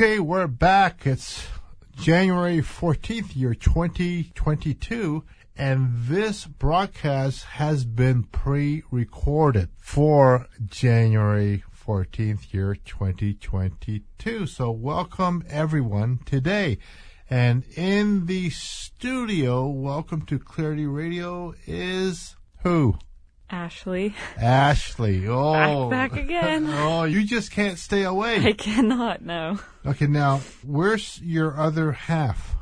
Okay, we're back. It's January 14th, year 2022, and this broadcast has been pre recorded for January 14th, year 2022. So, welcome everyone today. And in the studio, welcome to Clarity Radio is who? Ashley. Ashley. Oh. Back, back again. oh, you just can't stay away. I cannot, no. Okay, now, where's your other half?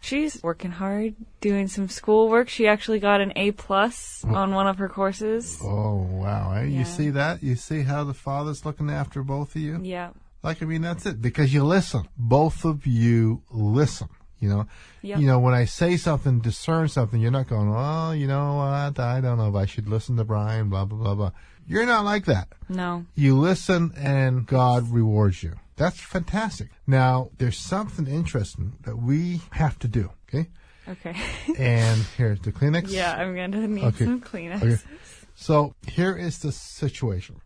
She's working hard, doing some schoolwork. She actually got an A plus on one of her courses. Oh, wow. eh? Yeah. You see that? You see how the father's looking after both of you? Yeah. Like, I mean, that's it. Because you listen. Both of you listen. You know, Yep. you know, when I say something, discern something, you're not going, oh, you know what? I don't know if I should listen to Bryan, blah, blah, blah, blah. You're not like that. No. You listen and God rewards you. That's fantastic. Now, there's something interesting that we have to do. Okay. Okay. And here's the Kleenex. yeah, I'm gonna need Okay. some Kleenex. Okay. So here is the situation.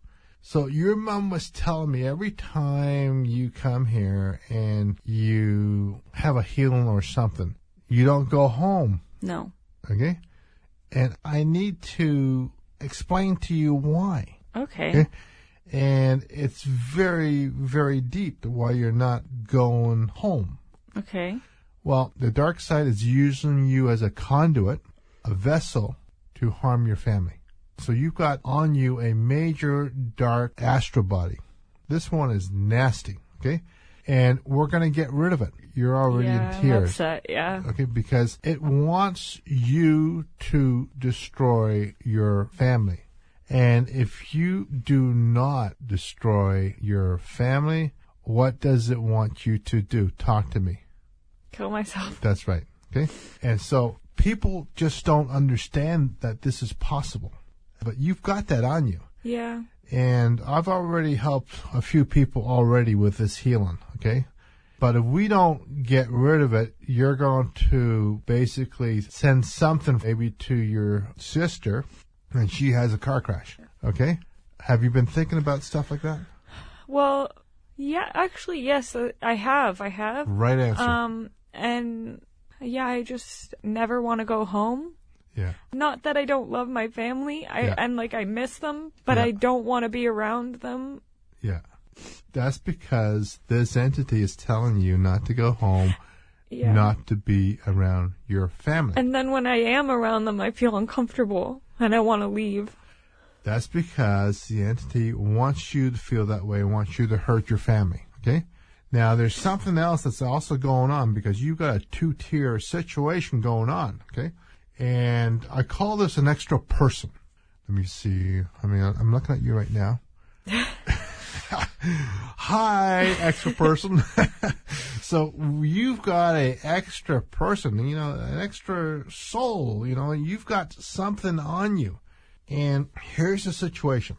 So your mom was telling me every time you come here and you have a healing or something, you don't go home. No. Okay. And I need to explain to you why. Okay. Okay. And it's very, very deep why you're not going home. Okay. Well, the dark side is using you as a conduit, a vessel to harm your family. So you've got on you a major dark astral body. This one is nasty, okay? And we're going to get rid of it. You're already yeah, in tears. upset. Yeah. Okay, because it wants you to destroy your family. And if you do not destroy your family, what does it want you to do? Talk to me. Kill myself. That's right. Okay. And so people just don't understand that this is possible. But you've got that on you. Yeah. And I've already helped a few people already with this healing. Okay. But if we don't get rid of it, you're going to basically send something maybe to your sister and she has a car crash. Okay. Have you been thinking about stuff like that? Well, yeah. Actually, yes. uh, I have. I have. Right answer. Um. And yeah, I just never want to go home. Yeah. Not that I don't love my family. I Yeah. and like I miss them, but Yeah. I don't want to be around them. Yeah. That's because this entity is telling you not to go home, Yeah. not to be around your family. And then when I am around them, I feel uncomfortable and I want to leave. That's because the entity wants you to feel that way, wants you to hurt your family. Okay? Now, there's something else that's also going on because you've got a two tier situation going on. Okay? And I call this an extra person. Let me see. I mean, I'm looking at you right now. Hi, extra person. so you've got an extra person, you know, an extra soul, you know, you've got something on you. And here's the situation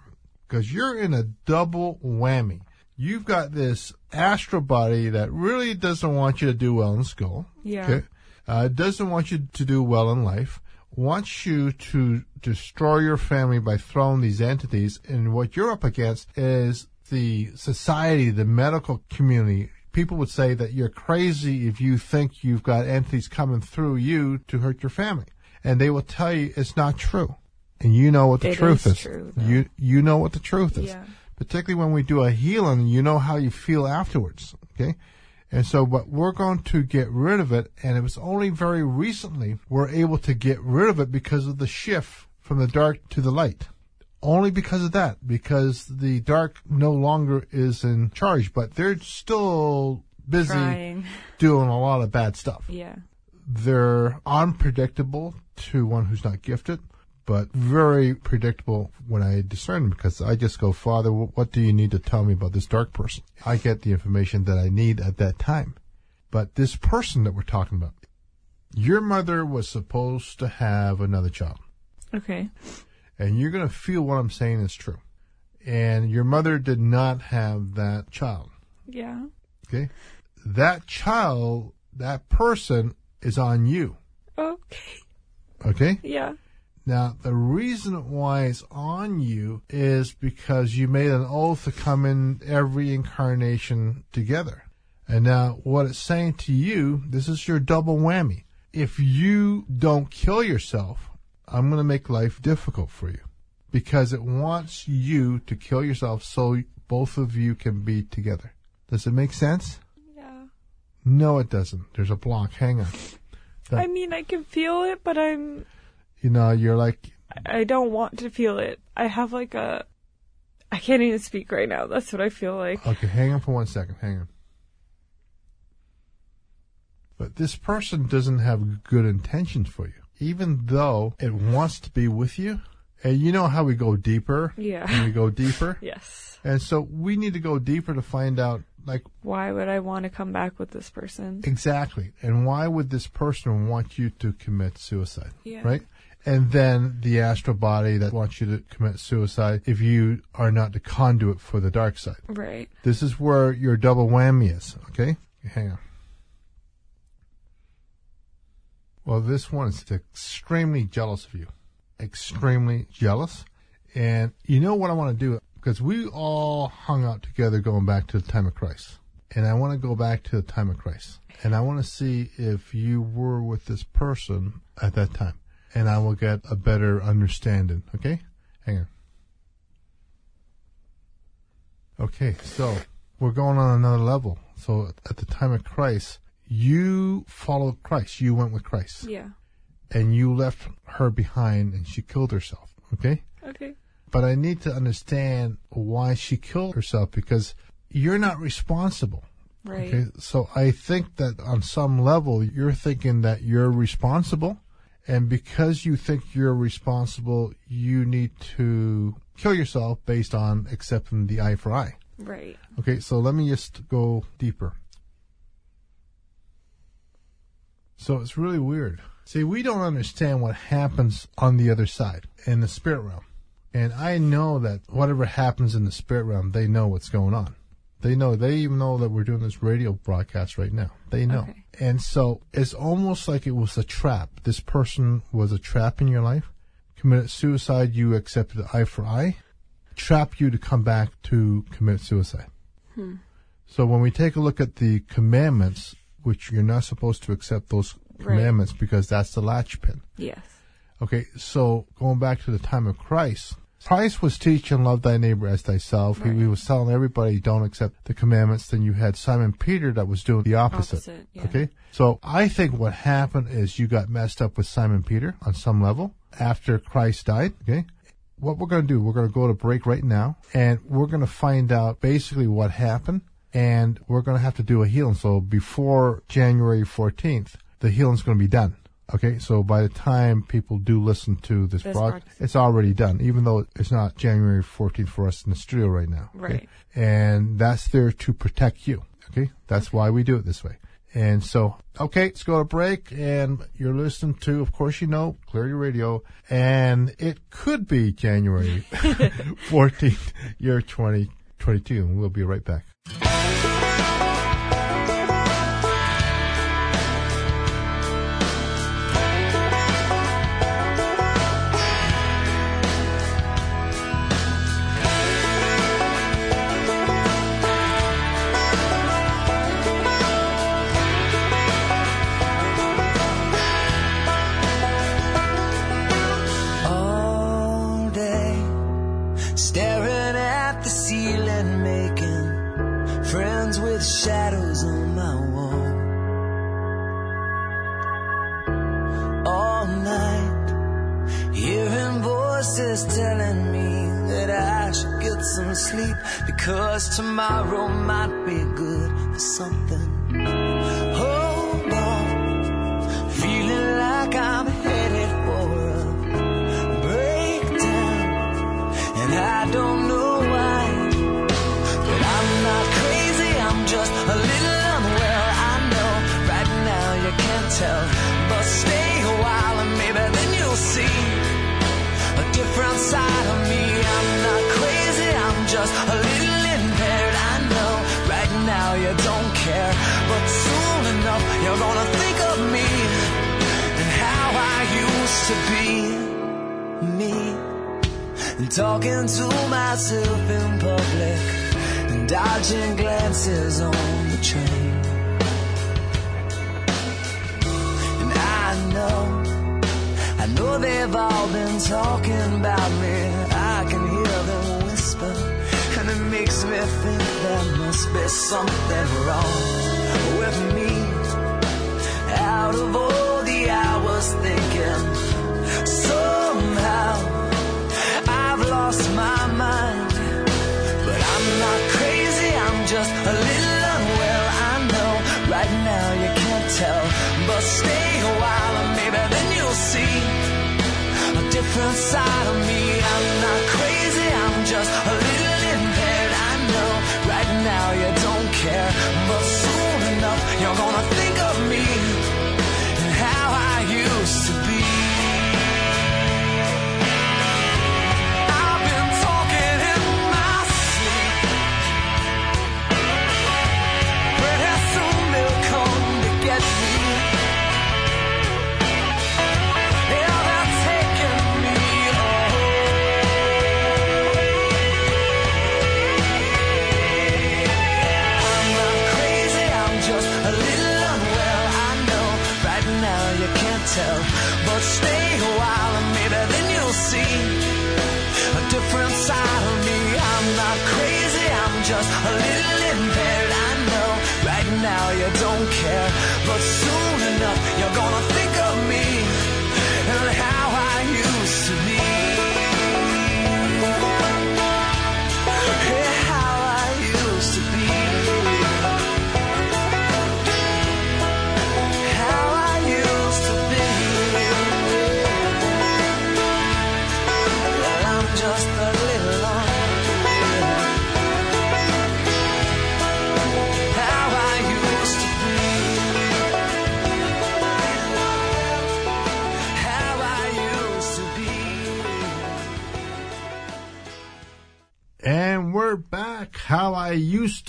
because you're in a double whammy. You've got this astral body that really doesn't want you to do well in school. Yeah. Uh, doesn't want you to do well in life. Wants you to destroy your family by throwing these entities. And what you're up against is the society, the medical community. People would say that you're crazy if you think you've got entities coming through you to hurt your family. And they will tell you it's not true. And you know what the It truth is is. true, you you know what the truth is. Yeah. Particularly when we do a healing, you know how you feel afterwards. Okay. And so, but we're going to get rid of it. And it was only very recently we're able to get rid of it because of the shift from the dark to the light. Only because of that, because the dark no longer is in charge, but they're still busy Trying. doing a lot of bad stuff. Yeah. They're unpredictable to one who's not gifted, but very predictable when I discern because I just go, Father, what do you need to tell me about this dark person? I get the information that I need at that time. But this person that we're talking about, your mother was supposed to have another child, Okay. and you're going to feel what I'm saying is true. And your mother did not have that child. Yeah. Okay. That child, that person is on you. Okay. Okay. Yeah. Now, the reason why it's on you is because you made an oath to come in every incarnation together. And now, what it's saying to you, this is your double whammy. If you don't kill yourself, I'm going to make life difficult for you because it wants you to kill yourself so both of you can be together. Does it make sense? Yeah. No, it doesn't. There's a block. Hang on. That- I mean, I can feel it, but I'm. You know, you're like, I don't want to feel it. I have like a. I can't even speak right now. That's what I feel like. okay, hang on for one second. Hang on. But this person doesn't have good intentions for you, even though it wants to be with you. And you know how we go deeper Yeah. and we go deeper. Yes. And so we need to go deeper to find out, like, Why would I want to come back with this person? exactly. And why would this person want you to commit suicide? Yeah. Right? And then the astral body that wants you to commit suicide if you are not the conduit for the dark side. Right. This is where your double whammy is, okay? Hang on. Well, this one is extremely jealous of you. Extremely jealous. And you know what I want to do? Because we all hung out together going back to the time of Christ. And I want to go back to the time of Christ. And I want to see if you were with this person at that time. And I will get a better understanding, okay? Hang on. Okay, so we're going on another level. So at the time of Christ, you followed Christ. You went with Christ. Yeah. And you left her behind and she killed herself. Okay? Okay. But I need to understand why she killed herself because you're not responsible. Right. Okay? So I think that on some level, you're thinking that you're responsible. And because you think you're responsible, you need to kill yourself based on accepting the eye for eye. Right. Okay, so let me just go deeper. So it's really weird. See, we don't understand what happens on the other side in the spirit realm. And I know that whatever happens in the spirit realm, they know what's going on. They know, they even know that we're doing this radio broadcast right now. They know. Okay. And so it's almost like it was a trap. This person was a trap in your life, committed suicide, you accepted eye for eye, trap you to come back to commit suicide. Hmm. So when we take a look at the commandments, which you're not supposed to accept those Right. commandments because that's the latch pin. Yes. Okay, so going back to the time of Christ, Christ was teaching love thy neighbor as thyself. He, he was telling everybody don't accept the commandments. Then you had Simon Peter that was doing the opposite. Opposite, yeah. Okay, so I think what happened is you got messed up with Simon Peter on some level after Christ died. Okay. What we're going to do, we're going to go to break right now and we're going to find out basically what happened and we're going to have to do a healing. So before January 14th, the healing's going to be done. Okay, so by the time people do listen to this, This it's already done, even though it's not January 14th for us in the studio right now. okay? Right. And that's there to protect you. Okay, that's why we do it this way. And so, okay, let's go to break. And you're listening to, of course, you know, Clarity Radio. And it could be January 14th, year 2022. And we'll be right back. Must be something wrong with me. Out of all the hours thinking, somehow I've lost my mind. But I'm not crazy, I'm just a little unwell. I know right now you can't tell, but stay a while and maybe then you'll see a different side of me. I'm not crazy, I'm just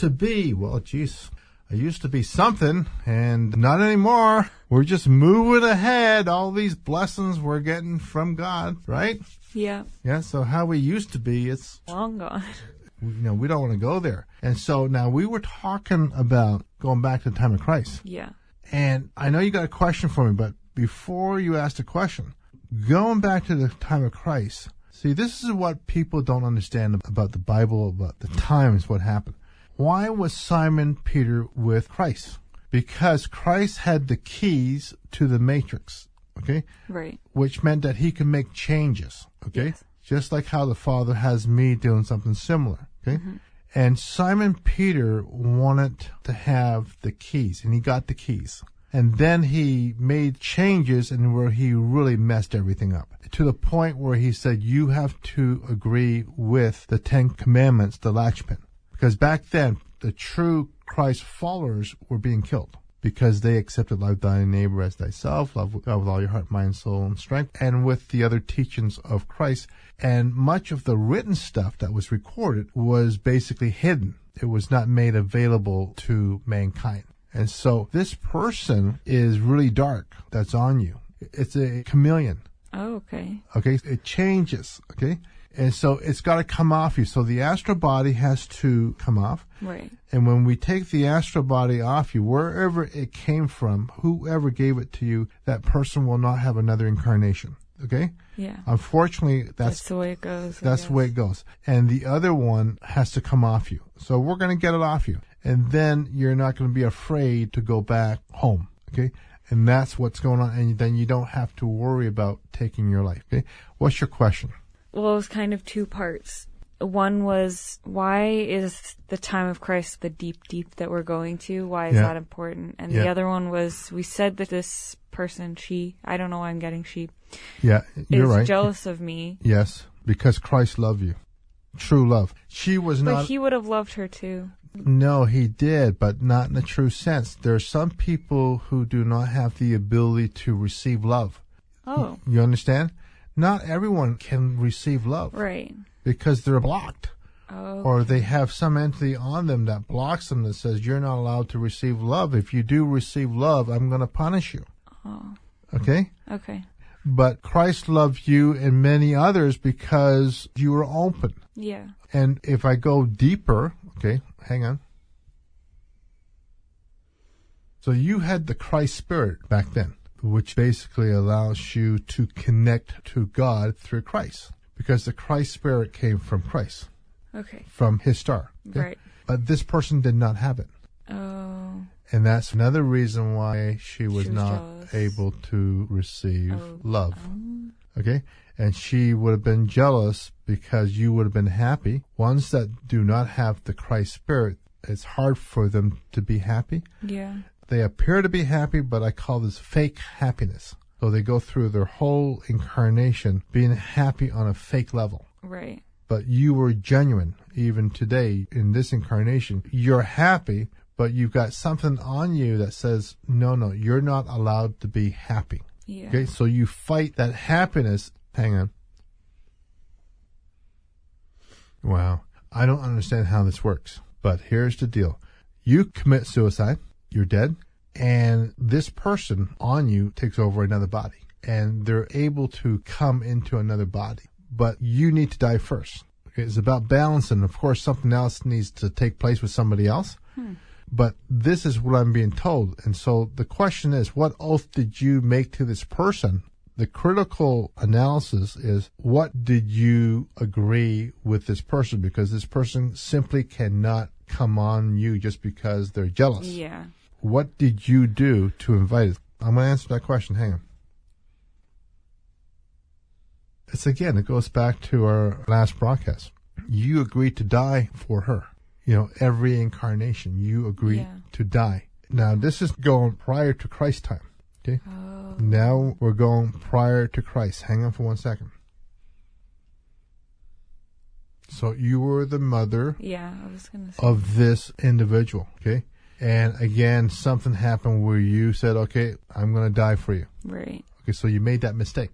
to be. Well, geez, I used to be something and not anymore. We're just moving ahead. All these blessings we're getting from God, right? Yeah, Yeah. So how we used to be, it's, long gone. you know, we don't want to go there. And so now we were talking about going back to the time of Christ. Yeah. And I know you got a question for me, but before you ask the question, going back to the time of Christ, see, this is what people don't understand about the Bible, about the times, what happened. Why was Simon Peter with Christ? Because Christ had the keys to the matrix, okay? Right. Which meant that he could make changes, okay? Yes. Just like how the Father has me doing something similar, okay? Mm-hmm. And Simon Peter wanted to have the keys, and he got the keys. And then he made changes and where he really messed everything up to the point where he said, you have to agree with the Ten Commandments, the latchpin. Because back then, the true Christ followers were being killed because they accepted love thy neighbor as thyself, love God with all your heart, mind, soul, and strength, and with the other teachings of Christ. And much of the written stuff that was recorded was basically hidden. It was not made available to mankind. And so this person is really dark that's on you. It's a chameleon. Oh, okay. Okay. It changes. Okay. And so it's got to come off you. So the astral body has to come off. Right. And when we take the astral body off you, wherever it came from, whoever gave it to you, that person will not have another incarnation. Okay? Yeah. Unfortunately, that's, that's the way it goes. That's the way it goes. And the other one has to come off you. So we're going to get it off you. And then you're not going to be afraid to go back home. Okay? And that's what's going on. And then you don't have to worry about taking your life. Okay? What's your question? Well, it was kind of two parts. One was why is the time of Christ the deep, deep that we're going to? Why is Yeah. that important? And Yeah. the other one was we said that this person, she, I don't know why I'm getting she, Yeah, you're is right. jealous of me. Yes, because Christ loved you. True love. She was But not. But he would have loved her too. no, he did, but not in the true sense. There are some people who do not have the ability to receive love. Oh, You understand? Not everyone can receive love right. because they're blocked. Oh, or they have some entity on them that blocks them that says you're not allowed to receive love. If you do receive love, I'm going to punish you. oh, Okay? okay. But Christ loved you and many others because you were open. Yeah. And if I go deeper, okay, hang on. So you had the Christ spirit back then. Which basically allows you to connect to God through Christ because the Christ spirit came from Christ, Okay. from his star. okay? Right. But this person did not have it. Oh. And that's another reason why she was, She was not jealous. able to receive Oh. love. Um, Okay? And she would have been jealous because you would have been happy. Ones that do not have the Christ spirit, it's hard for them to be happy. yeah. They appear to be happy, but I call this fake happiness. So they go through their whole incarnation being happy on a fake level. Right. But you were genuine even today in this incarnation. You're happy, but you've got something on you that says, no, no, you're not allowed to be happy. Yeah. Okay, so you fight that happiness. Hang on. Wow. I don't understand how this works, but here's the deal. You commit suicide, you're dead, and this person on you takes over another body, and they're able to come into another body, but you need to die first. It's about balance. And Of course, something else needs to take place with somebody else. Hmm. But this is what I'm being told. And so the question is, what oath did you make to this person? The critical analysis is, what did you agree with this person? Because this person simply cannot come on you just because they're jealous. Yeah. What did you do to invite it? I'm going to answer that question. Hang on. It's again, it goes back to our last broadcast. You agreed to die for her. You know, every incarnation, you agreed Yeah. to die. Now, this is going prior to Christ time. Okay. Oh. Now we're going prior to Christ. Hang on for one second. So you were the mother Yeah. I was gonna say. of this individual. Okay. And again, something happened where you said, okay, I'm going to die for you. Right. Okay. So you made that mistake.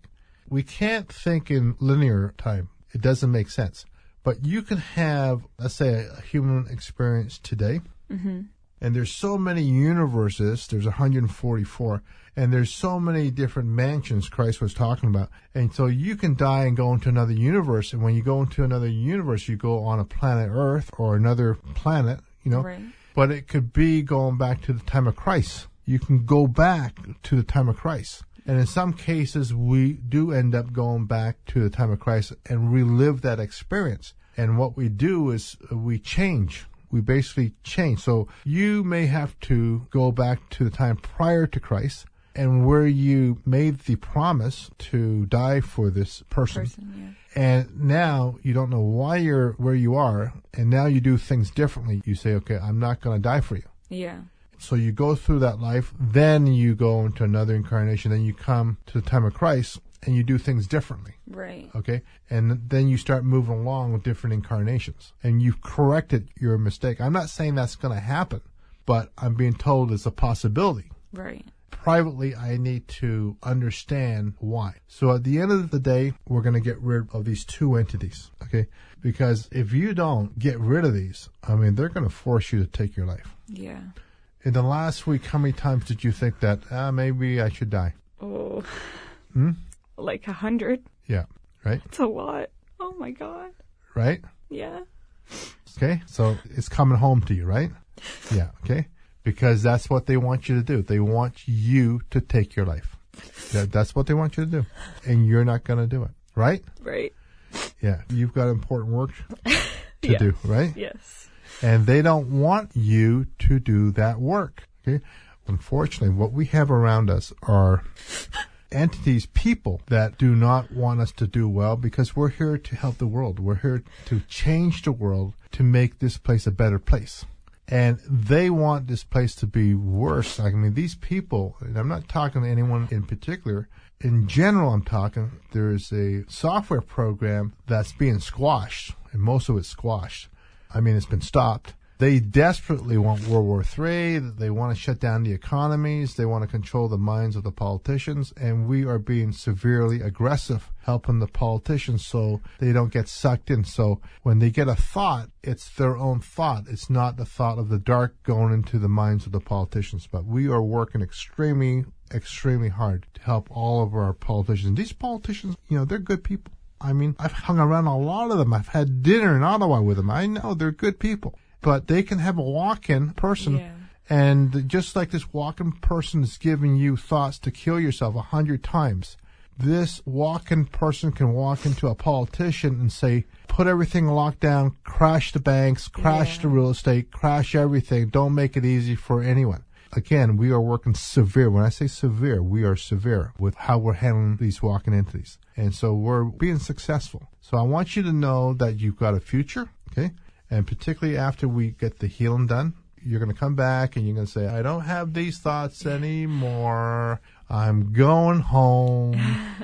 We can't think in linear time. It doesn't make sense. But you can have, let's say, a human experience today. Mm-hmm. And there's so many universes. There's 144, and there's so many different mansions Christ was talking about. And so you can die and go into another universe. And when you go into another universe, you go on a planet Earth or another planet. You know, Right. But it could be going back to the time of Christ. You can go back to the time of Christ. And in some cases, we do end up going back to the time of Christ and relive that experience. And what we do is uh, we change. We basically change. So you may have to go back to the time prior to Christ and where you made the promise to die for this person Person. and now you don't know why you're where you are and now you do things differently you say okay i'm not going to die for you Yeah. Yeah. so you go through that life then you go into another incarnation then you come to the time of christ and you do things differently Right. okay and then you start moving along with different incarnations and you've corrected your mistake i'm not saying that's going to happen but i'm being told it's a possibility Right. Privately I need to understand why. So at the end of the day, we're going to get rid of these two entities, okay? Because if you don't get rid of these, I mean, they're going to force you to take your life. Yeah. In the last week, how many times did you think that, ah, maybe I should die? Oh. Hmm? Like a hundred. Yeah, right? It's a lot. Oh my god. Right? Yeah. Okay? So it's coming home to you, right? Yeah, okay? Because that's what they want you to do. They want you to take your life. That, that's what they want you to do. And you're not going to do it, right? Right. Yeah, you've got important work to Yeah. do, right? Yes. And they don't want you to do that work. Okay. Unfortunately, what we have around us are entities, people that do not want us to do well because we're here to help the world. We're here to change the world to make this place a better place. And they want this place to be worse. I mean, these people, and I'm not talking to anyone in particular, in general, I'm talking, there's a software program that's being squashed, and most of it's squashed. I mean, it's been stopped. They desperately want World War III. They want to shut down the economies. They want to control the minds of the politicians. And we are being severely aggressive helping the politicians so they don't get sucked in. So when they get a thought, it's their own thought. It's not the thought of the dark going into the minds of the politicians. But we are working extremely, extremely hard to help all of our politicians. These politicians, you know, they're good people. I mean, I've hung around a lot of them. I've had dinner in Ottawa with them. I know they're good people, but they can have a walk-in person Yeah. And just like this walk-in person is giving you thoughts to kill yourself a hundred times, this walk-in person can walk into a politician and say, put everything locked down, crash the banks, crash Yeah. the real estate, crash everything. Don't make it easy for anyone. Again, we are working severe. When I say severe, we are severe with how we're handling these walking entities. And so we're being successful. So I want you to know that you've got a future, okay? And particularly after we get the healing done, you're going to come back and you're going to say, I don't have these thoughts anymore. I'm going home.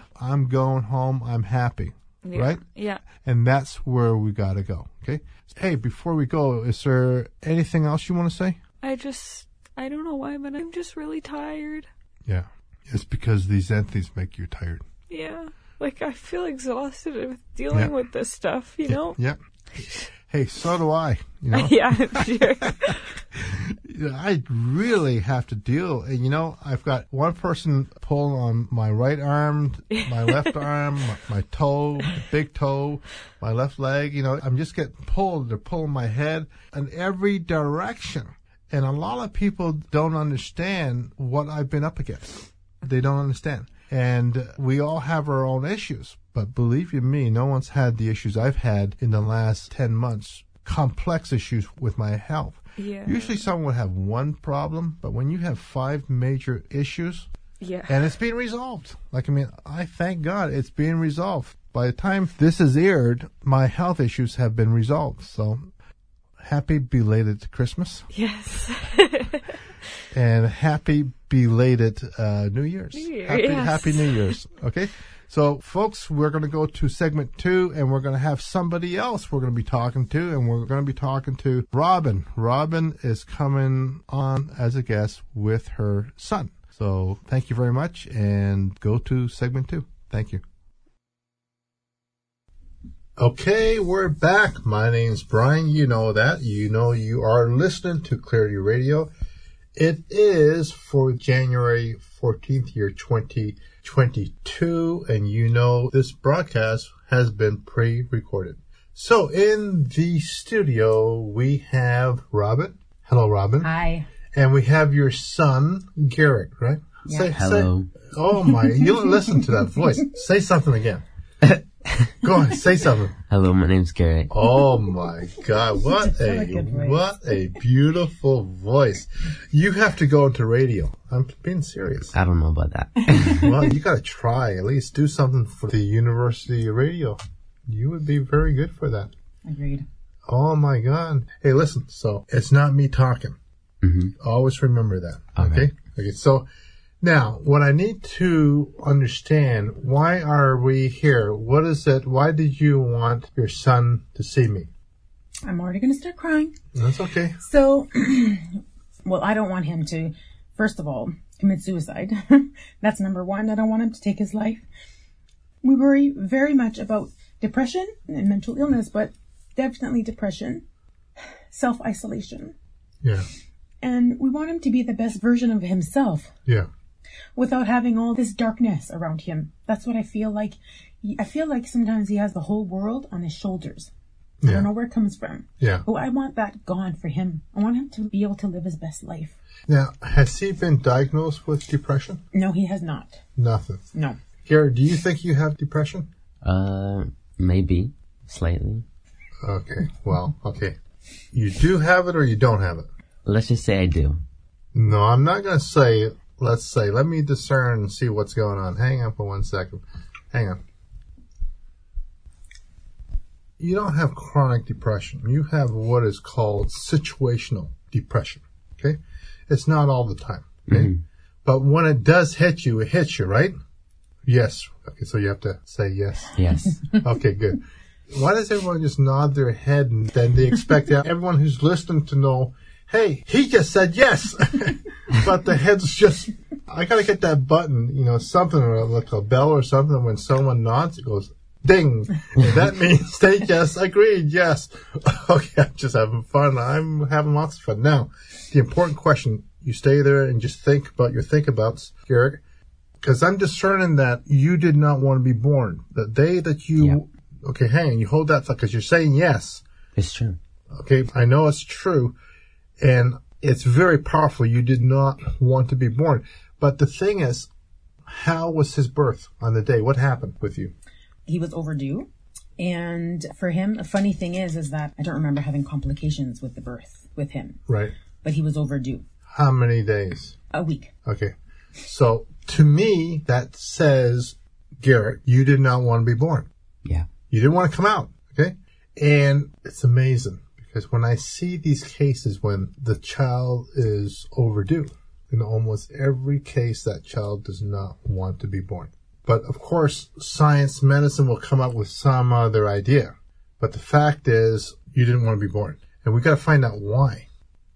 I'm going home. I'm happy. Yeah. Right? Yeah. And that's where we got to go. Okay. Hey, before we go, is there anything else you want to say? I just, I don't know why, but I'm just really tired. Yeah. It's because these entities make you tired. Yeah. Like, I feel exhausted with dealing Yeah. with this stuff, you know? Yep. Hey, so do I. You know, yeah, sure. I really have to deal. And you know, I've got one person pulling on my right arm, my left arm, my, my toe, big toe, my left leg. You know, I'm just getting pulled. They're pulling my head in every direction. And a lot of people don't understand what I've been up against. They don't understand. And we all have our own issues. But believe you me, no one's had the issues I've had in the last 10 months. Complex issues with my health. Yeah. Usually someone would have one problem, but when you have five major issues Yeah. and it's being resolved, like I mean, I thank God it's being resolved. By the time this is aired, my health issues have been resolved. So happy belated Christmas yes. and happy belated uh, New Year's. New Year, happy, yes. happy New Year's. Okay. So, folks, we're going to go to segment two, and we're going to have somebody else we're going to be talking to, and we're going to be talking to Robin. Robin is coming on as a guest with her son. So, thank you very much, and go to segment two. Thank you. Okay, we're back. My name's Bryan. You know that. You know you are listening to Clarity Radio. It is for January 14th, year 2022, and you know this broadcast has been pre-recorded. So in the studio, we have Robin. Hello, Robin. Hi. And we have your son, Garrett, right? Yeah. Say, Hello. Say, oh my, you listen to that voice. Say something again. Go on, say something. Hello, my name's Garrett. Oh my God! What a a what a beautiful voice! You have to go into radio. I'm being serious. I don't know about that. well, you got to try at least do something for the university radio. You would be very good for that. Agreed. Oh my God! Hey, listen. So it's not me talking. hmm Always remember that. Okay. Okay. Okay. So now, what I need to understand: why are we here? What is it? Why did you want your son to see me? I'm already going to start crying. That's okay. So, well, I don't want him to, first of all, commit suicide. That's number one. I don't want him to take his life. We worry very much about depression and mental illness, but definitely depression, self isolation. Yeah. And we want him to be the best version of himself Yeah. Without having all this darkness around him. That's what I feel like. I feel like sometimes he has the whole world on his shoulders. I don't know where it comes from. Yeah. But I want that gone for him. I want him to be able to live his best life. Now, has he been diagnosed with depression? No, he has not. Nothing. No. Garrett, do you think you have depression? Uh, maybe. Slightly. Okay. Well, okay. You do have it or you don't have it? Let's just say I do. No, I'm not going to say, let's say, let me discern and see what's going on. Hang on for one second. Hang on. You don't have chronic depression. You have what is called situational depression. Okay. It's not all the time. Okay. Mm-hmm. But when it does hit you, it hits you, right? Yes. Okay. So you have to say yes. Yes. Okay, good. Why does everyone just nod their head and then they expect everyone who's listening to know, hey, he just said yes. but the head's just, I gotta get that button, you know, something or like a bell or something when someone nods, it goes ding. And that means they just agreed, yes. Okay, I'm just having fun. I'm having lots of fun. Now, the important question, you stay there and just think about your think abouts, Garrett because I'm discerning that you did not want to be born. The day that you, okay, hang on, you hold that thought because you're saying yes. it's true. Okay, I know it's true, and it's very powerful. You did not want to be born. But the thing is, how was his birth on the day? What happened with you? He was overdue. And for him, a funny thing is, is that I don't remember having complications with the birth with him, Right. but he was overdue. How many days? A week. Okay. So to me, that says, Garrett, you did not want to be born. Yeah. You didn't want to come out. Okay. And it's amazing because when I see these cases when the child is overdue, in almost every case, that child does not want to be born. But of course, science, medicine will come up with some other idea. But the fact is, you didn't want to be born. And we got to find out why.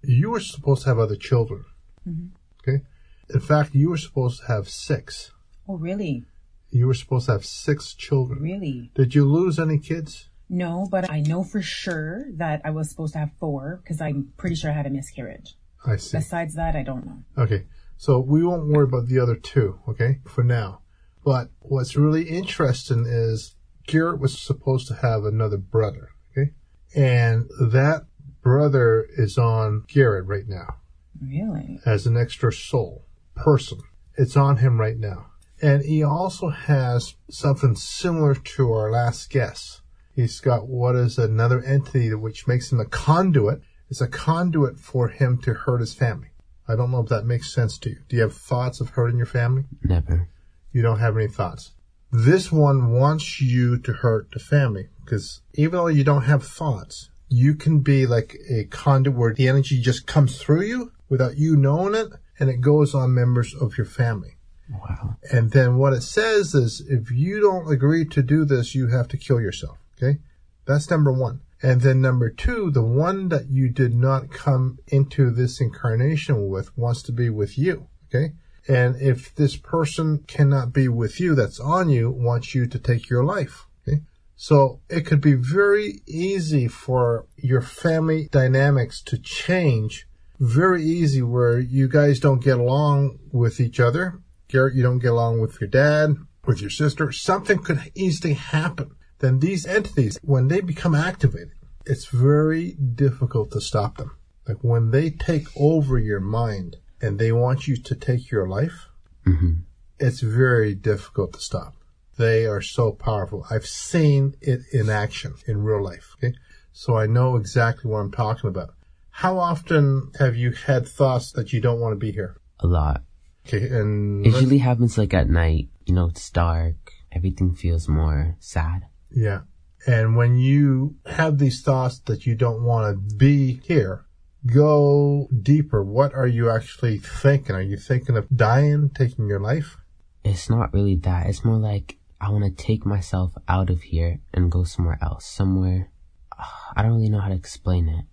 You were supposed to have other children. Mm-hmm. Okay. In fact, you were supposed to have six. Oh, really? You were supposed to have six children. Really? Did you lose any kids? No, but I know for sure that I was supposed to have four because I'm pretty sure I had a miscarriage. I see. Besides that, I don't know. Okay. So we won't worry about the other two, okay, for now. But what's really interesting is Garrett was supposed to have another brother, okay? And that brother is on Garrett right now Really? as an extra soul person. It's on him right now. And he also has something similar to our last guest. He's got what is another entity which makes him a conduit. It's a conduit for him to hurt his family. I don't know if that makes sense to you. Do you have thoughts of hurting your family? Never. You don't have any thoughts. This one wants you to hurt the family because even though you don't have thoughts, you can be like a conduit where the energy just comes through you without you knowing it and it goes on members of your family. Wow. And then what it says is if you don't agree to do this, you have to kill yourself. Okay. That's number one. And then number two, the one that you did not come into this incarnation with wants to be with you. Okay. And if this person cannot be with you, that's on you, wants you to take your life. Okay. So it could be very easy for your family dynamics to change. Very easy where you guys don't get along with each other. Garrett, you don't get along with your dad, with your sister. Something could easily happen. Then these entities, when they become activated, it's very difficult to stop them. Like when they take over your mind and they want you to take your life, hmm it's very difficult to stop. They are so powerful. I've seen it in action in real life. Okay. So I know exactly what I'm talking about. How often have you had thoughts that you don't want to be here? A lot. Okay. And It usually happens like at night. You know, it's dark. Everything feels more sad. Yeah. And when you have these thoughts that you don't want to be here, go deeper. What are you actually thinking? Are you thinking of dying, taking your life? It's not really that. It's more like I want to take myself out of here and go somewhere else. Somewhere. I don't really know how to explain it.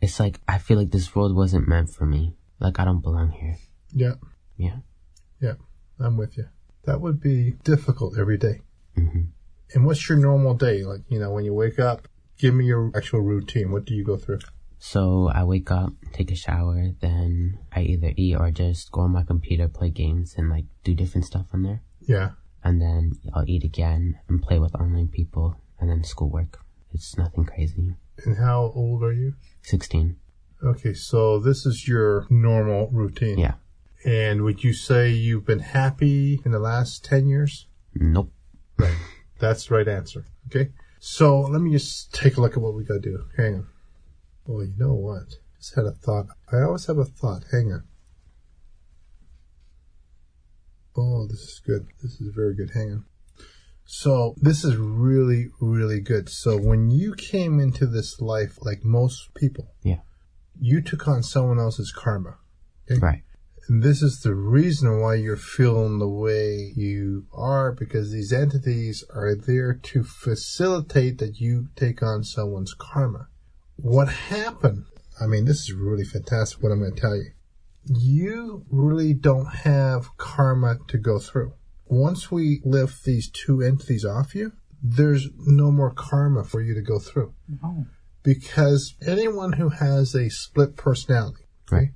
It's like I feel like this world wasn't meant for me. Like I don't belong here. Yeah. Yeah. Yeah. I'm with you. That would be difficult every day. hmm And what's your normal day? Like, you know, when you wake up, give me your actual routine. What do you go through? So I wake up, take a shower, then I either eat or just go on my computer, play games, and like do different stuff on there. Yeah. And then I'll eat again and play with online people, and then schoolwork. It's nothing crazy. And how old are you? 16. Okay, so this is your normal routine. Yeah. And would you say you've been happy in the last 10 years? Nope. Right. That's the right answer. Okay. So let me just take a look at what we got to do. Hang on. Well, you know what? Just had a thought. I always have a thought. Hang on. Oh, this is good. This is very good. Hang on. So this is really, really good. So when you came into this life, like most people, Yeah. you took on someone else's karma. Okay? Right. And this is the reason why you're feeling the way you are because these entities are there to facilitate that you take on someone's karma. What happened? I mean, this is really fantastic what I'm going to tell you. You really don't have karma to go through. Once we lift these two entities off you, there's no more karma for you to go through Oh. because anyone who has a split personality, Right.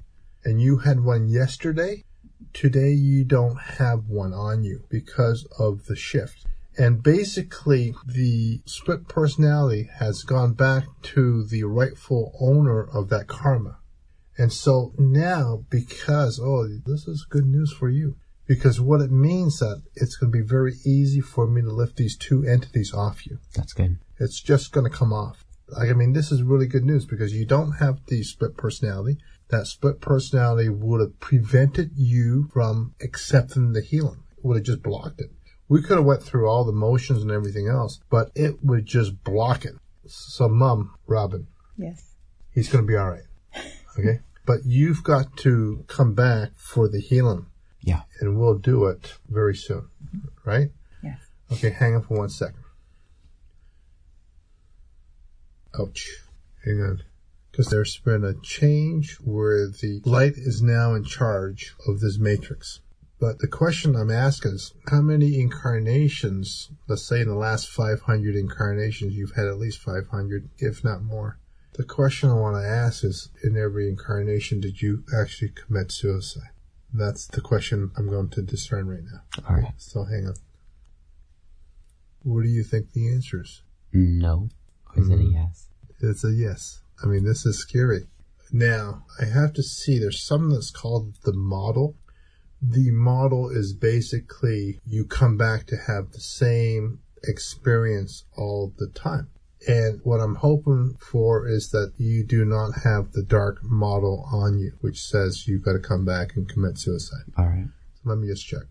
And you had one yesterday, today you don't have one on you because of the shift. And basically, the split personality has gone back to the rightful owner of that karma. And so now, because, oh, this is good news for you. Because what it means that it's going to be very easy for me to lift these two entities off you. That's good. It's just going to come off. Like, I mean, this is really good news because you don't have the split personality. That split personality would have prevented you from accepting the healing. It would have just blocked it. We could have went through all the motions and everything else, but it would just block it. So, Mom, Robin, Yes. he's going to be all right. Okay, but you've got to come back for the healing, Yeah. and we'll do it very soon. Mm-hmm. Right? Yes. Okay, hang on for one second. Ouch. Hang on. Because there's been a change where the light is now in charge of this matrix. But the question I'm asking is how many incarnations, let's say in the last 500 incarnations, you've had at least 500, if not more. The question I want to ask is in every incarnation, did you actually commit suicide? That's the question I'm going to discern right now. All right. So hang on. What do you think the answer is? No. Or is it a mm-hmm. yes? It's a yes. I mean, this is scary. Now, I have to see there's something that's called the model. The model is basically you come back to have the same experience all the time. And what I'm hoping for is that you do not have the dark model on you, which says you've got to come back and commit suicide. All right. Let me just check.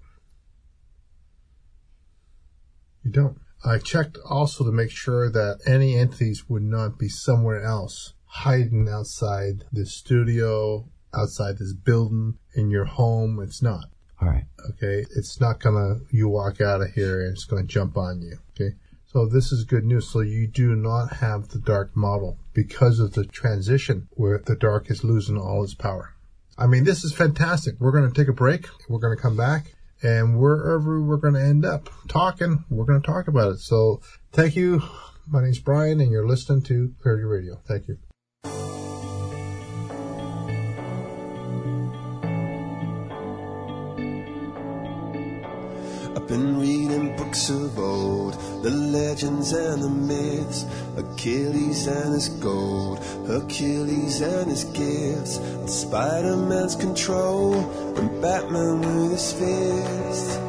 You don't. I checked also to make sure that any entities would not be somewhere else, hiding outside the studio, outside this building, in your home. It's not. All right. Okay. It's not gonna, you walk out of here and it's gonna jump on you. Okay. So this is good news. So you do not have the dark model because of the transition where the dark is losing all its power. I mean, this is fantastic. We're going to take a break. We're going to come back and wherever we're going to end up talking, we're going to talk about it. So thank you. My name's Bryan and you're listening to Clarity Radio. Thank you. Reading books of old, the legends and the myths, Achilles and his gold, Hercules and his gifts, and Spider-Man's control, and Batman with his fist.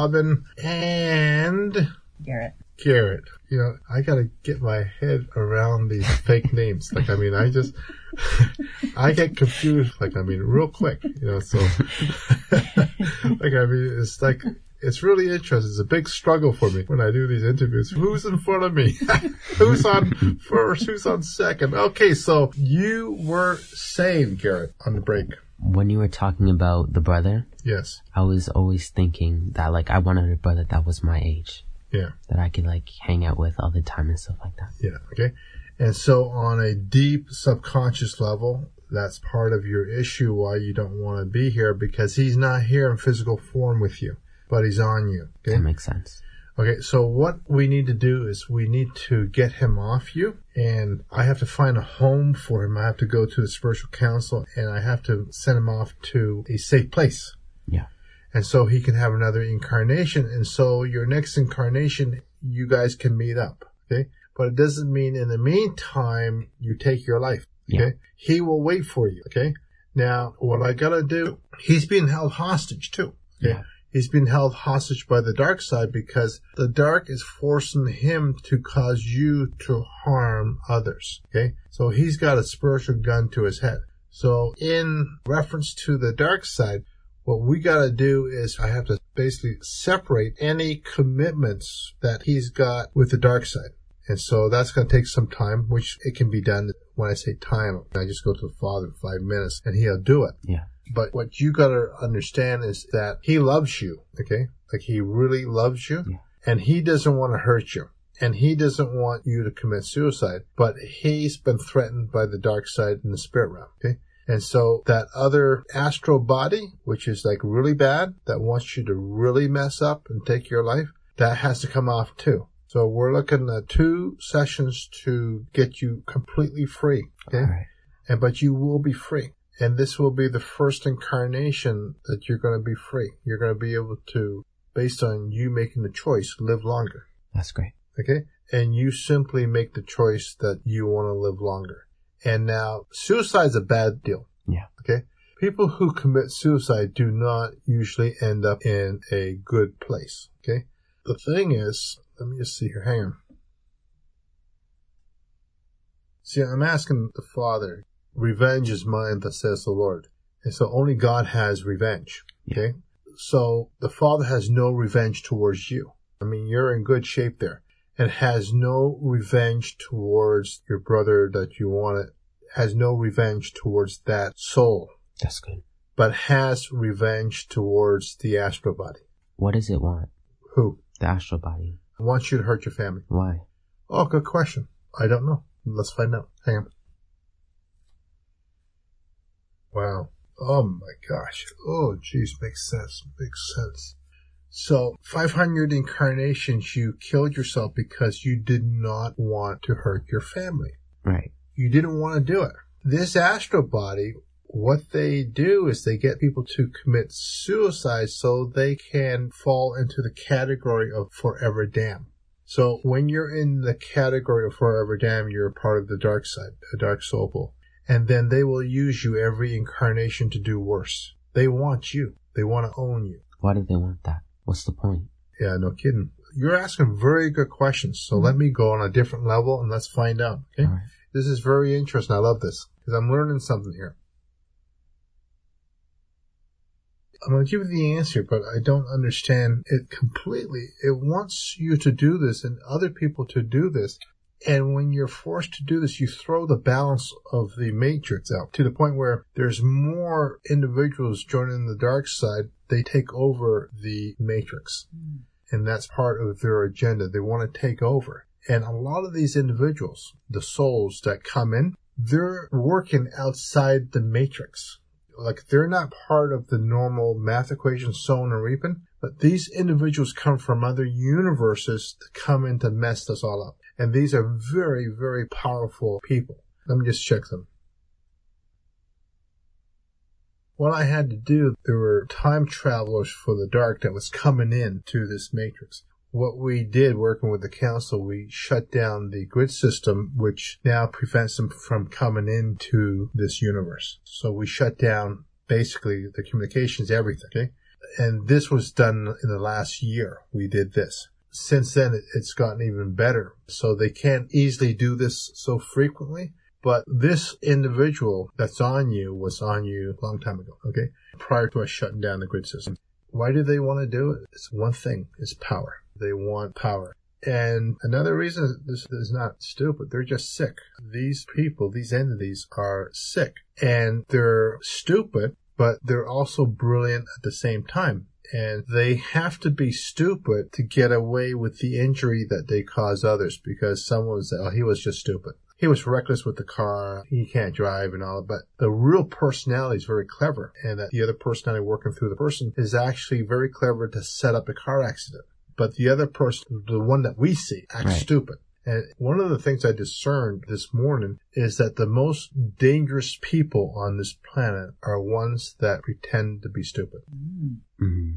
Robin and Garrett. Garrett. You know, I gotta get my head around these fake names. Like, I mean, I just, I get confused, like, I mean, real quick, you know, so, like, I mean, it's like, it's really interesting. It's a big struggle for me when I do these interviews. Who's in front of me? who's on first? Who's on second? Okay, so you were saying, Garrett, on the break. When you were talking about the brother, Yes. I was always thinking that like I wanted a brother that was my age, Yeah. that I could like hang out with all the time and stuff like that. Yeah. Okay. And so on a deep subconscious level, that's part of your issue why you don't want to be here because he's not here in physical form with you, but he's on you. Okay. That makes sense. Okay. So what we need to do is we need to get him off you and I have to find a home for him. I have to go to the spiritual council and I have to send him off to a safe place. Yeah. And so he can have another incarnation. And so your next incarnation, you guys can meet up. Okay. But it doesn't mean in the meantime, you take your life. Okay. Yeah. He will wait for you. Okay. Now, what I gotta do, he's being held hostage too. Okay. Yeah. He's been held hostage by the dark side because the dark is forcing him to cause you to harm others. Okay. So he's got a spiritual gun to his head. So in reference to the dark side, what we got to do is I have to basically separate any commitments that he's got with the dark side. And so that's going to take some time, which it can be done. When I say time, I just go to the Father in five minutes and he'll do it. Yeah. But what you got to understand is that he loves you. Okay. Like he really loves you Yeah. and he doesn't want to hurt you. And he doesn't want you to commit suicide, but he's been threatened by the dark side in the spirit realm. Okay. And so that other astral body, which is like really bad, that wants you to really mess up and take your life, that has to come off too. So we're looking at two sessions to get you completely free. Okay. Right. And but you will be free. And this will be the first incarnation that you're going to be free. You're going to be able to, based on you making the choice, live longer. That's great. Okay? And you simply make the choice that you want to live longer. And now, suicide's a bad deal. Yeah. Okay? People who commit suicide do not usually end up in a good place. Okay? The thing is, let me just see here. Hang on. See, I'm asking the Father, revenge is mine, that says the Lord. And so only God has revenge. Okay? So the Father has no revenge towards you. I mean, you're in good shape there. And has no revenge towards your brother that you want it, has no revenge towards that soul, That's good. but has revenge towards the astral body. What does it want? Who? The astral body. wants you to hurt your family. Why? Oh, good question. I don't know. Let's find out. Hang on. Wow. Oh my gosh. Oh, geez. Makes sense. Makes sense. So, 500 incarnations, you killed yourself because you did not want to hurt your family. Right. You didn't want to do it. This astral body, what they do is they get people to commit suicide so they can fall into the category of forever damned. So when you're in the category of forever damned, you're a part of the dark side, a dark soul. And then they will use you every incarnation to do worse. They want you. They want to own you. Why do they want that? What's the point? Yeah, no kidding. You're asking very good questions. So let me go on a different level and let's find out. Okay. Right. This is very interesting. I love this because I'm learning something here. I'm going to give you the answer, but I don't understand it completely. It wants you to do this and other people to do this. And when you're forced to do this, you throw the balance of the matrix out to the point where there's more individuals joining the dark side. They take over the matrix. Hmm. And that's part of their agenda. They want to take over. And a lot of these individuals, the souls that come in, they're working outside the matrix. Like they're not part of the normal math equation sowing and reaping, but these individuals come from other universes to come in to mess us all up. And these are very, very powerful people. Let me just check them. What I had to do, there were time travelers for the dark that was coming in to this matrix. what we did working with the council, we shut down the grid system, which now prevents them from coming into this universe. So we shut down basically the communications, everything. Okay. And this was done in the last year. We did this. Since then, it's gotten even better. So they can't easily do this so frequently. But this individual that's on you was on you a long time ago. Okay. Prior to us shutting down the grid system. Why do they want to do it? It's one thing. It's power. They want power. And another reason this is not stupid. They're just sick. These people, these entities are sick and they're stupid, but they're also brilliant at the same time. And they have to be stupid to get away with the injury that they cause others because someone was, oh, he was just stupid. He was reckless with the car. He can't drive and all, but the real personality is very clever. And that the other personality working through the person is actually very clever to set up a car accident. But the other person, the one that we see, acts Right. stupid. And one of the things I discerned this morning is that the most dangerous people on this planet are ones that pretend to be stupid. hmm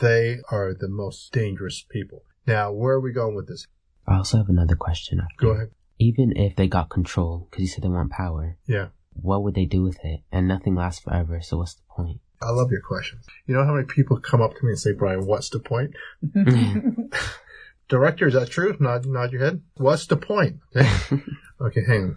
They are the most dangerous people. Now, where are we going with this? I also have another question. After. Go ahead. Even if they got control, because you said they want power, Yeah. what would they do with it? And nothing lasts forever, so what's the point? I love your questions. You know how many people come up to me and say, Bryan, what's the point? Director, is that true? Nod, nod your head. What's the point? Okay, hang on.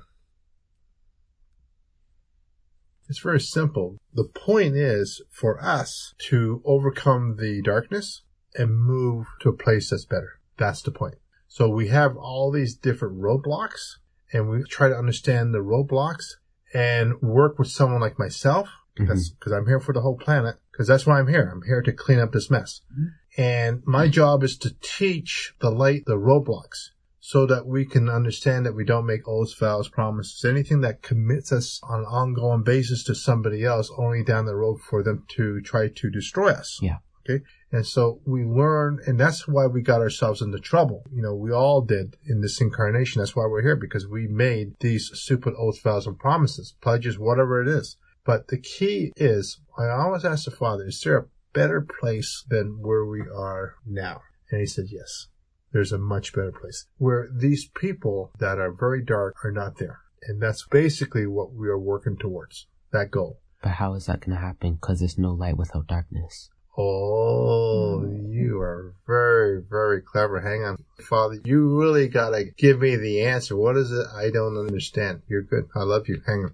It's very simple. The point is for us to overcome the darkness and move to a place that's better. That's the point. So we have all these different roadblocks and we try to understand the roadblocks and work with someone like myself. That's mm-hmm. because I'm here for the whole planet. Because that's why I'm here. I'm here to clean up this mess. Mm-hmm. And my job is to teach the light the roadblocks so that we can understand that we don't make oaths, vows, promises, anything that commits us on an ongoing basis to somebody else only down the road for them to try to destroy us. Yeah. Okay. And so we learn, and that's why we got ourselves into trouble. You know, we all did in this incarnation. That's why we're here because we made these stupid oaths, vows, and promises, pledges, whatever it is. But the key is, I always ask the Father, is there a better place than where we are now? And he said, yes. There's a much better place where these people that are very dark are not there. And that's basically what we are working towards, that goal. But how is that going to happen? Because there's no light without darkness. Oh, hmm. you are very, very clever. Hang on. Father, you really gotta give me the answer. What is it? I don't understand. You're good. I love you. Hang on.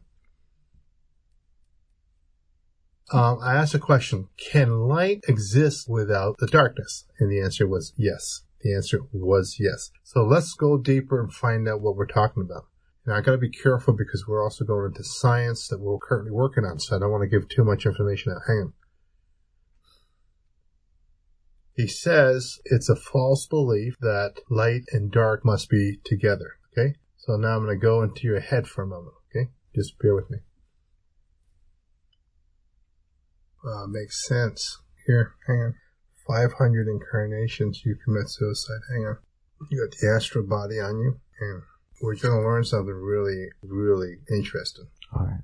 Um, I asked a question. Can light exist without the darkness? And the answer was yes. The answer was yes. So let's go deeper and find out what we're talking about. Now I gotta be careful because we're also going into science that we're currently working on, so I don't want to give too much information out. Hang on. He says it's a false belief that light and dark must be together. Okay? So now I'm going to go into your head for a moment. Okay? Just bear with me. Uh, makes sense. Here, hang on. 500 incarnations, you commit suicide. Hang on. You got the astral body on you, and we're going to learn something really, really interesting. All right.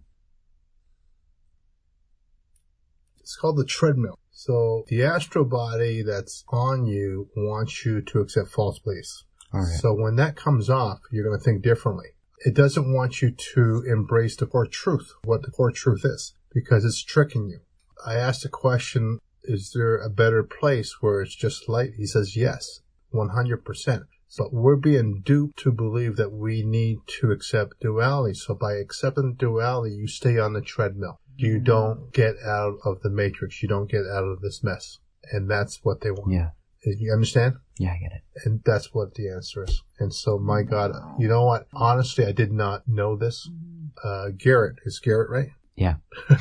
It's called the treadmill. So the astral body that's on you wants you to accept false beliefs. All right. So when that comes off, you're going to think differently. It doesn't want you to embrace the core truth, what the core truth is, because it's tricking you. I asked the question, is there a better place where it's just light? He says yes, 100%. But we're being duped to believe that we need to accept duality. So by accepting duality, you stay on the treadmill. You mm. don't get out of the matrix. You don't get out of this mess. And that's what they want. Yeah. You understand? Yeah, I get it. And that's what the answer is. And so, my mm. God, you know what? Honestly, I did not know this. Mm-hmm. Uh, Garrett, is Garrett right? Yeah.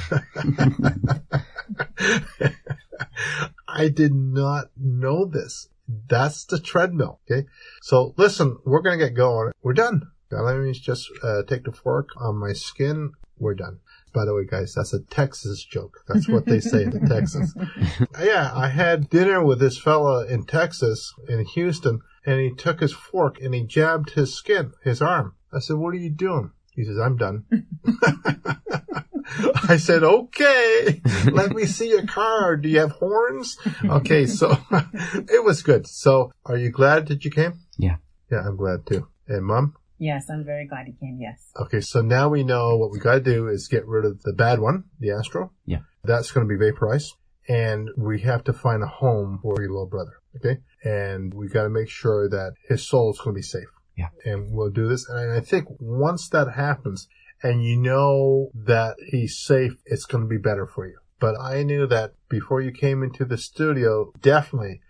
I did not know this. That's the treadmill. Okay. So listen, we're going to get going. We're done. Now let me just uh, take the fork on my skin. We're done. By the way, guys, that's a Texas joke. That's what they say in Texas. yeah, I had dinner with this fella in Texas, in Houston, and he took his fork and he jabbed his skin, his arm. I said, what are you doing? He says, I'm done. I said, okay, let me see your car. Do you have horns? Okay, so it was good. So are you glad that you came? Yeah. Yeah, I'm glad too. And mom? Yes, I'm very glad he came. Yes. Okay, so now we know what we gotta do is get rid of the bad one, the Astro. Yeah. That's gonna be vaporized. And we have to find a home for your little brother. Okay? And we gotta make sure that his soul is gonna be safe. Yeah. And we'll do this. And I think once that happens and you know that he's safe, it's gonna be better for you. But I knew that before you came into the studio, definitely,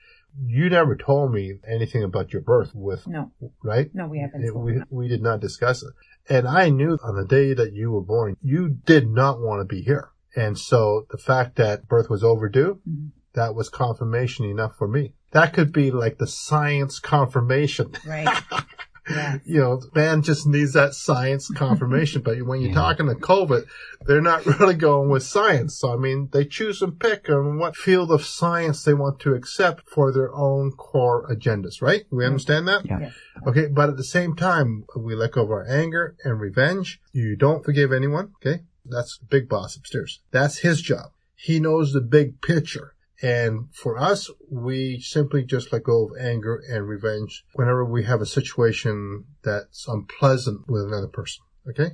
you never told me anything about your birth with, No, right? no, we haven't. It- we, we did not discuss it. And I knew on the day that you were born, you did not want to be here. And so the fact that birth was overdue, Mhm. that was confirmation enough for me. That could be like the science confirmation. Right. Yeah. You know, man just needs that science confirmation. but when you're Yeah. talking to COVID, they're not really going with science. So, I mean, they choose and pick on what field of science they want to accept for their own core agendas, right? We understand that? Yeah. Yes. Okay, but at the same time, we let go of our anger and revenge. You don't forgive anyone, okay? That's the big boss upstairs. That's his job. He knows the big picture. And for us, we simply just let go of anger and revenge whenever we have a situation that's unpleasant with another person, okay?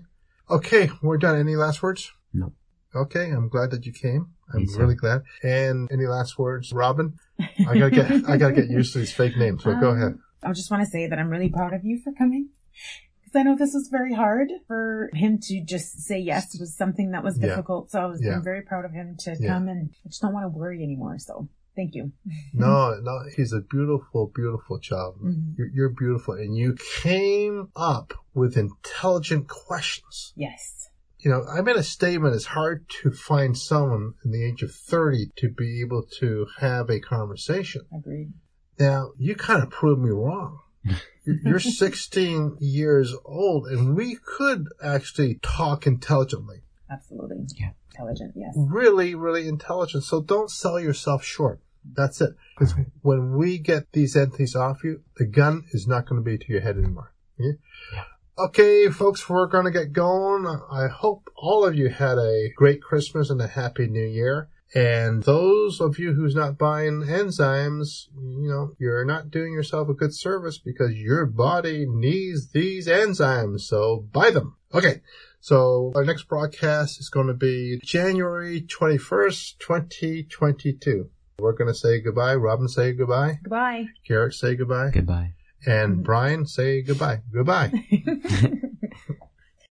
Okay, we're done. Any last words? No. Okay, I'm glad that you came. I'm Me too. really glad. And any last words, Robin? I gotta get, I gotta get used to these fake names, so go Um, ahead. I just want to say that I'm really proud of you for coming. Because I know this was very hard for him to just say yes. It was something that was Yeah. difficult. So I was Yeah. Very proud of him to Yeah. come and I just don't want to worry anymore. So thank you. No, no, he's a beautiful, beautiful child. Mhm. You're, you're beautiful, and you came up with intelligent questions. Yes. You know, I made a statement. It's hard to find someone in the age of 30 to be able to have a conversation. Agreed. Now, you kind of proved me wrong. You're you're 16 years old, and we could actually talk intelligently. Absolutely. Yeah. Intelligent. Yes. really, really intelligent. So don't sell yourself short. That's it. Because when we get these entities off you, the gun is not going to be to your head anymore. Okay? Okay, folks, we're going to get going. I hope all of you had a great Christmas and a happy new year. And those of you who's not buying enzymes, you know, you're not doing yourself a good service because your body needs these enzymes. So buy them. Okay. So our next broadcast is going to be January 21st, 2022. We're going to say goodbye. Robin say goodbye. Goodbye. Garrett say goodbye. Goodbye. And Bryan say goodbye. Goodbye.